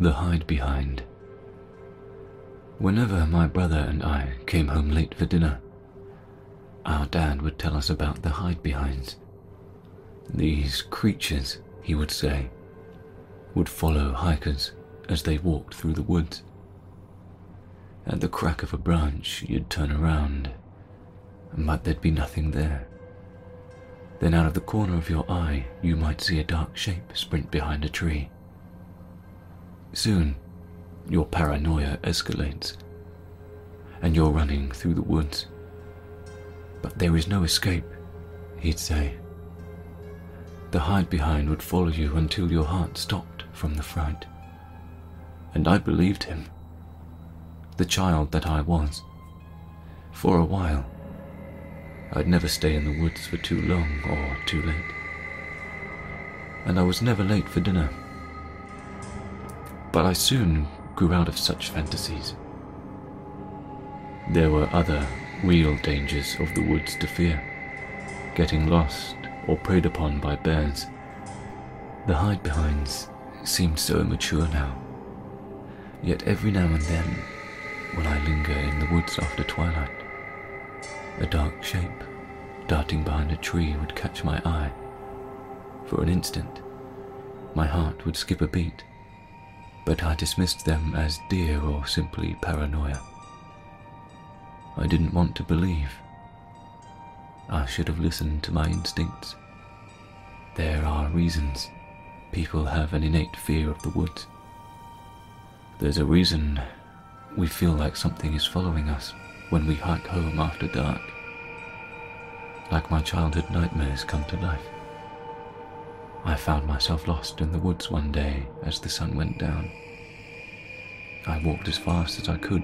The Hidebehind. Whenever my brother and I came home late for dinner, our dad would tell us about the hidebehinds. These creatures, he would say, would follow hikers as they walked through the woods. At the crack of a branch, you'd turn around, but there'd be nothing there. Then out of the corner of your eye, you might see a dark shape sprint behind a tree. Soon, your paranoia escalates, and you're running through the woods. But there is no escape, he'd say. The hidebehind would follow you until your heart stopped from the fright. And I believed him, the child that I was. For a while, I'd never stay in the woods for too long or too late. And I was never late for dinner. But I soon grew out of such fantasies. There were other real dangers of the woods to fear getting lost or preyed upon by bears. The hidebehinds seemed so immature now. Yet every now and then, when I linger in the woods after twilight, a dark shape darting behind a tree would catch my eye. For an instant, my heart would skip a beat but I dismissed them as deer or simply paranoia. I didn't want to believe. I should have listened to my instincts. There are reasons people have an innate fear of the woods. There's a reason we feel like something is following us when we hike home after dark. Like my childhood nightmares come to life. I found myself lost in the woods one day as the sun went down. I walked as fast as I could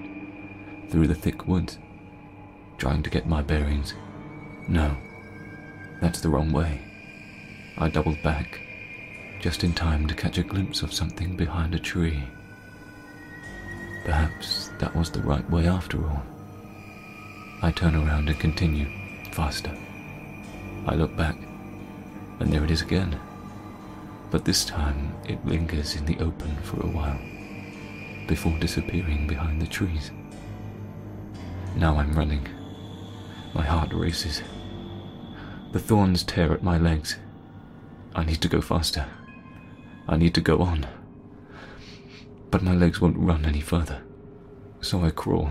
through the thick woods, trying to get my bearings. No, that's the wrong way. I doubled back, just in time to catch a glimpse of something behind a tree. Perhaps that was the right way after all. I turn around and continue, faster. I look back, and there it is again but this time it lingers in the open for a while, before disappearing behind the trees. Now I'm running. My heart races. The thorns tear at my legs. I need to go faster. I need to go on. But my legs won't run any further. So I crawl.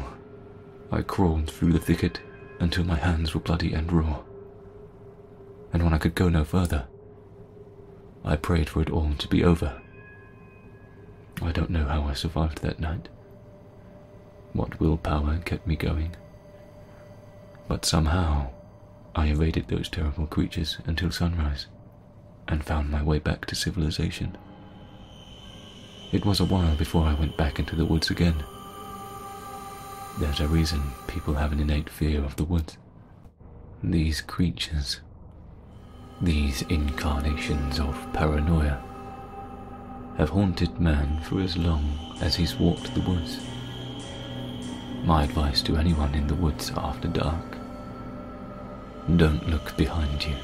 I crawled through the thicket until my hands were bloody and raw. And when I could go no further, I prayed for it all to be over. I don't know how I survived that night. What willpower kept me going. But somehow, I evaded those terrible creatures until sunrise and found my way back to civilization. It was a while before I went back into the woods again. There's a reason people have an innate fear of the woods. These creatures these incarnations of paranoia have haunted man for as long as he's walked the woods. My advice to anyone in the woods after dark don't look behind you.